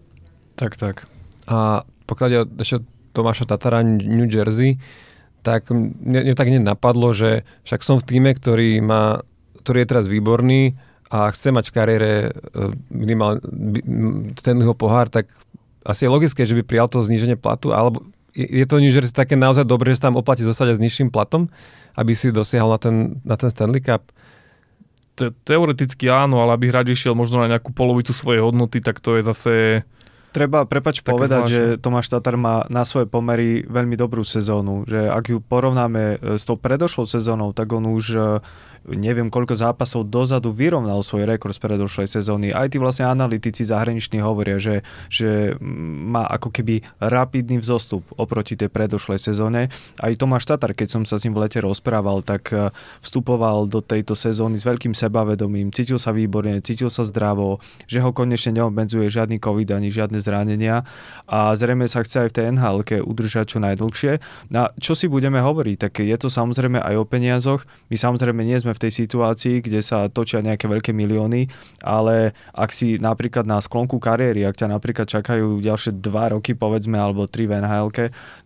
Tak, tak. A pokiaľ je ešte Tomáša Tatara New Jersey, tak mne, mne tak napadlo, že však som v týme, ktorý má ktorý je teraz výborný a chce mať v kariére e, minimálne Stanleyho pohár, tak asi je logické, že by prijal to zníženie platu, alebo je to Jersey také naozaj dobré, že sa tam oplatí zostať s nižším platom, aby si dosiahol na ten, na ten Stanley Cup? Te, teoreticky áno, ale aby hráč išiel možno na nejakú polovicu svojej hodnoty, tak to je zase Treba, prepač povedať, zvláštne. že Tomáš Tatar má na svoje pomery veľmi dobrú sezónu, že ak ju porovnáme e, s tou predošlou sezónou, tak on už e, neviem koľko zápasov dozadu vyrovnal svoj rekord z predošlej sezóny. Aj tí vlastne analytici zahraniční hovoria, že, že má ako keby rapidný vzostup oproti tej predošlej sezóne. Aj Tomáš Tatar, keď som sa s ním v lete rozprával, tak e, vstupoval do tejto sezóny s veľkým sebavedomím, cítil sa výborne, cítil sa zdravo, že ho konečne neobmedzuje žiadny COVID ani žiadne zranenia a zrejme sa chce aj v tej nhl udržať čo najdlhšie. Na čo si budeme hovoriť, tak je to samozrejme aj o peniazoch. My samozrejme nie sme v tej situácii, kde sa točia nejaké veľké milióny, ale ak si napríklad na sklonku kariéry, ak ťa napríklad čakajú ďalšie 2 roky, povedzme, alebo 3 v nhl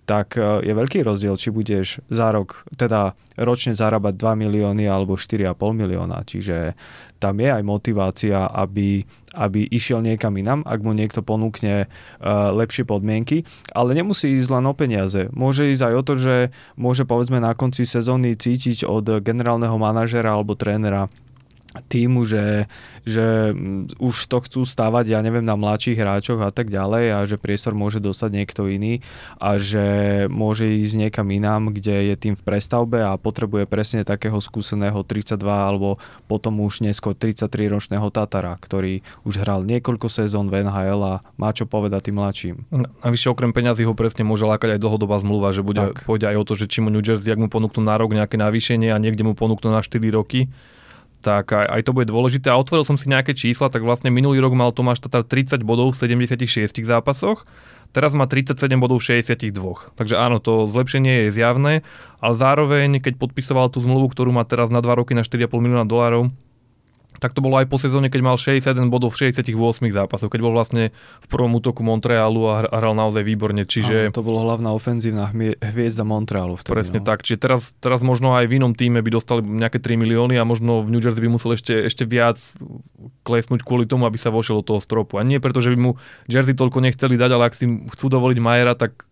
tak e, je veľký rozdiel, či budeš za rok, teda ročne zarábať 2 milióny alebo 4,5 milióna. Čiže tam je aj motivácia, aby, aby išiel niekam inam, ak mu niekto ponúkne uh, lepšie podmienky. Ale nemusí ísť len o peniaze. Môže ísť aj o to, že môže povedzme na konci sezóny cítiť od generálneho manažera alebo trénera týmu, že, že mm, už to chcú stavať, ja neviem, na mladších hráčoch a tak ďalej a že priestor môže dostať niekto iný a že môže ísť niekam inám, kde je tým v prestavbe a potrebuje presne takého skúseného 32 alebo potom už neskôr 33 ročného Tatara, ktorý už hral niekoľko sezón v NHL a má čo povedať tým mladším. A vyššie okrem peňazí ho presne môže lákať aj dlhodobá zmluva, že bude, pôjde aj o to, že či mu New Jersey, ak mu ponúknú na rok nejaké navýšenie a niekde mu ponúknú na 4 roky, tak aj, aj to bude dôležité. A otvoril som si nejaké čísla, tak vlastne minulý rok mal Tomáš Tatar 30 bodov v 76 zápasoch, teraz má 37 bodov v 62. Takže áno, to zlepšenie je zjavné, ale zároveň, keď podpisoval tú zmluvu, ktorú má teraz na 2 roky na 4,5 milióna dolárov, tak to bolo aj po sezóne, keď mal 61 bodov v 68 zápasoch, keď bol vlastne v prvom útoku Montrealu a hral naozaj výborne. Čiže... Áno, to bolo hlavná ofenzívna hviezda Montrealu vtedy. Presne no. tak. Čiže teraz, teraz možno aj v inom týme by dostali nejaké 3 milióny a možno v New Jersey by musel ešte, ešte viac klesnúť kvôli tomu, aby sa vošiel do toho stropu. A nie preto, že by mu Jersey toľko nechceli dať, ale ak si chcú dovoliť Majera, tak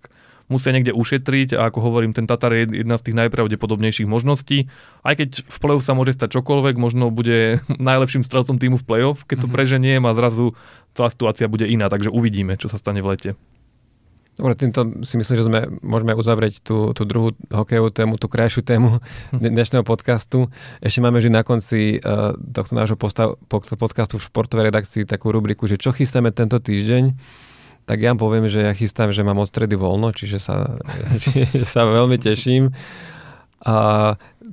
musia niekde ušetriť a ako hovorím, ten Tatar je jedna z tých najpravdepodobnejších možností. Aj keď v play-off sa môže stať čokoľvek, možno bude *laughs* najlepším strelcom týmu v play-off, keď to mhm. preženiem a zrazu celá situácia bude iná, takže uvidíme, čo sa stane v lete. Dobre, týmto si myslím, že sme, môžeme uzavrieť tú, tú druhú hokejovú tému, tú krajšiu tému dnešného podcastu. Ešte máme že na konci uh, tohto nášho postav, podcastu v športovej redakcii takú rubriku, že čo chystáme tento týždeň tak ja poviem, že ja chystám, že mám od voľno, čiže sa, *laughs* čiže sa veľmi teším. A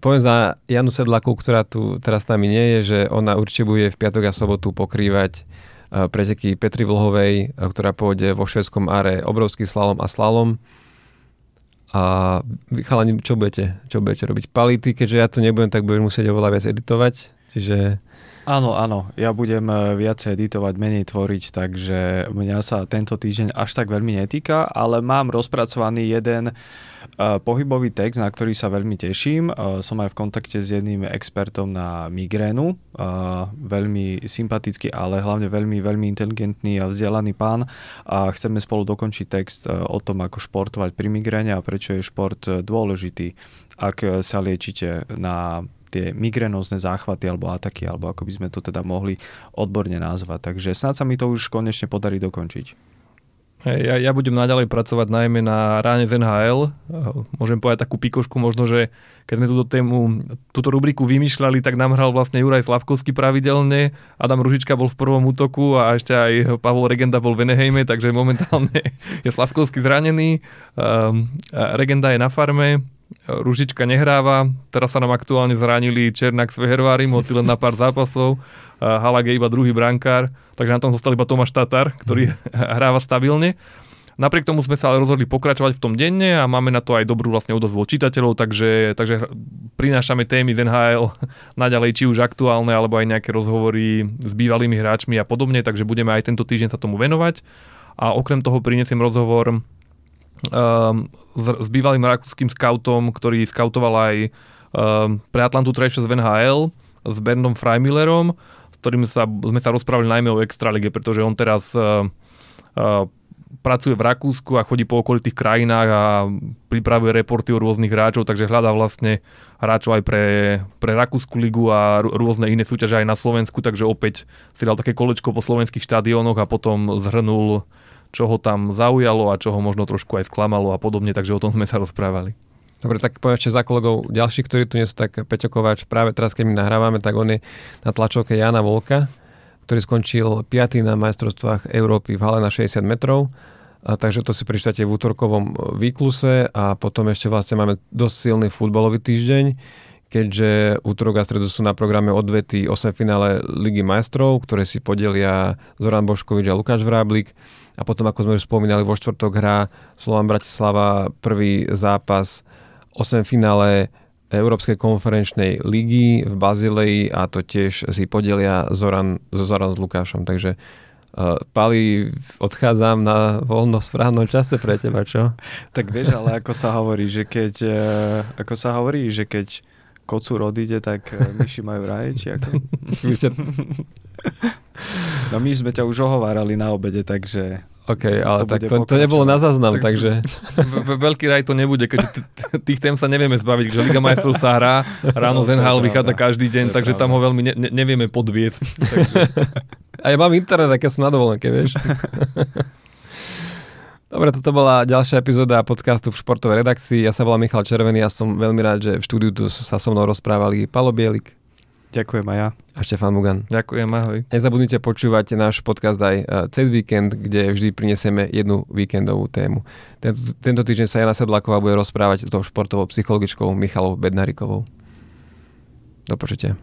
poviem za Janu Sedlaku, ktorá tu teraz s nami nie je, že ona určite bude v piatok a sobotu pokrývať e, preteky Petri Vlhovej, e, ktorá pôjde vo švedskom áre obrovský slalom a slalom. A vy chalani, čo budete, čo budete robiť? Pality, keďže ja to nebudem, tak budem musieť oveľa viac editovať. Čiže Áno, áno, ja budem e, viacej editovať, menej tvoriť, takže mňa sa tento týždeň až tak veľmi netýka, ale mám rozpracovaný jeden uh, pohybový text, na ktorý sa veľmi teším. Uh, som aj v kontakte s jedným expertom na migrénu, veľmi sympatický, ale hlavne veľmi, veľmi inteligentný a vzdelaný pán a chceme spolu dokončiť text o tom, ako športovať pri migréne a prečo je šport dôležitý, ak sa liečite na tie migrenózne záchvaty alebo ataky, alebo ako by sme to teda mohli odborne nazvať. Takže snad sa mi to už konečne podarí dokončiť. Ja, ja budem naďalej pracovať najmä na ráne z NHL. Môžem povedať takú pikošku, možno, že keď sme túto tému, túto rubriku vymýšľali, tak nám hral vlastne Juraj Slavkovský pravidelne, Adam Ružička bol v prvom útoku a ešte aj Pavol Regenda bol v Enehejme, takže momentálne *laughs* je Slavkovský zranený. Regenda je na farme, Ružička nehráva, teraz sa nám aktuálne zranili Černák s Vehervárim, hoci len na pár zápasov, Halak je iba druhý brankár, takže na tom zostal iba Tomáš Tatar, ktorý *laughs* hráva stabilne. Napriek tomu sme sa ale rozhodli pokračovať v tom denne a máme na to aj dobrú vlastne odozvu čitateľov, takže, takže prinášame témy z NHL *laughs* naďalej, či už aktuálne, alebo aj nejaké rozhovory s bývalými hráčmi a podobne, takže budeme aj tento týždeň sa tomu venovať. A okrem toho prinesiem rozhovor um, s, s bývalým rakúskym scoutom, ktorý skautoval aj um, pre Atlantu Trashers v NHL, s Berndom Freimillerom, s ktorým sa, sme sa rozprávali najmä o Extralige, pretože on teraz uh, uh, pracuje v Rakúsku a chodí po okolitých krajinách a pripravuje reporty o rôznych hráčov, takže hľadá vlastne hráčov aj pre, pre Rakúsku ligu a rôzne iné súťaže aj na Slovensku, takže opäť si dal také kolečko po slovenských štadiónoch a potom zhrnul čo ho tam zaujalo a čo ho možno trošku aj sklamalo a podobne, takže o tom sme sa rozprávali. Dobre, tak poviem ešte za kolegov ďalší, ktorí tu nie sú, tak Peťo Kováč, práve teraz, keď my nahrávame, tak on je na tlačovke Jana Volka, ktorý skončil 5. na majstrovstvách Európy v hale na 60 metrov. A takže to si prečítate v útorkovom výkluse a potom ešte vlastne máme dosť silný futbalový týždeň, keďže útorok a stredu sú na programe odvety 8 finále Ligy majstrov, ktoré si podelia Zoran Boškovič a Lukáš Vráblik. A potom, ako sme už spomínali, vo štvrtok hrá Slovan Bratislava prvý zápas 8 finále Európskej konferenčnej ligy v Bazileji a to tiež si podelia Zoran, Zoran s Lukášom. Takže uh, Pali, odchádzam na voľno správnom čase pre teba, čo? *laughs* tak vieš, ale ako sa hovorí, že keď, uh, ako sa hovorí, že keď kocúr odíde, tak uh, myši majú raj, či ako? *laughs* No my sme ťa už ohovárali na obede, takže... OK, ale to tak to, to nebolo na záznam, tak, takže... Veľký raj to nebude, keďže tých tém sa nevieme zbaviť, že Liga majstrov sa hrá, ráno no, z NHL vychádza každý deň, takže tam ho veľmi ne, ne, nevieme podviesť. Takže... A ja mám internet, aké som na dovolenke, vieš. Dobre, toto bola ďalšia epizóda podcastu v športovej redakcii. Ja sa volám Michal Červený a som veľmi rád, že v štúdiu tu sa so mnou rozprávali Palo Bielik. Ďakujem aj ja. A Štefan Mugan. Ďakujem, ahoj. Nezabudnite počúvať náš podcast aj e, cez víkend, kde vždy prinesieme jednu víkendovú tému. Tento, tento týždeň sa Jana Sedláková bude rozprávať s tou športovou psychologičkou Michalou Bednarikovou. Do počutia.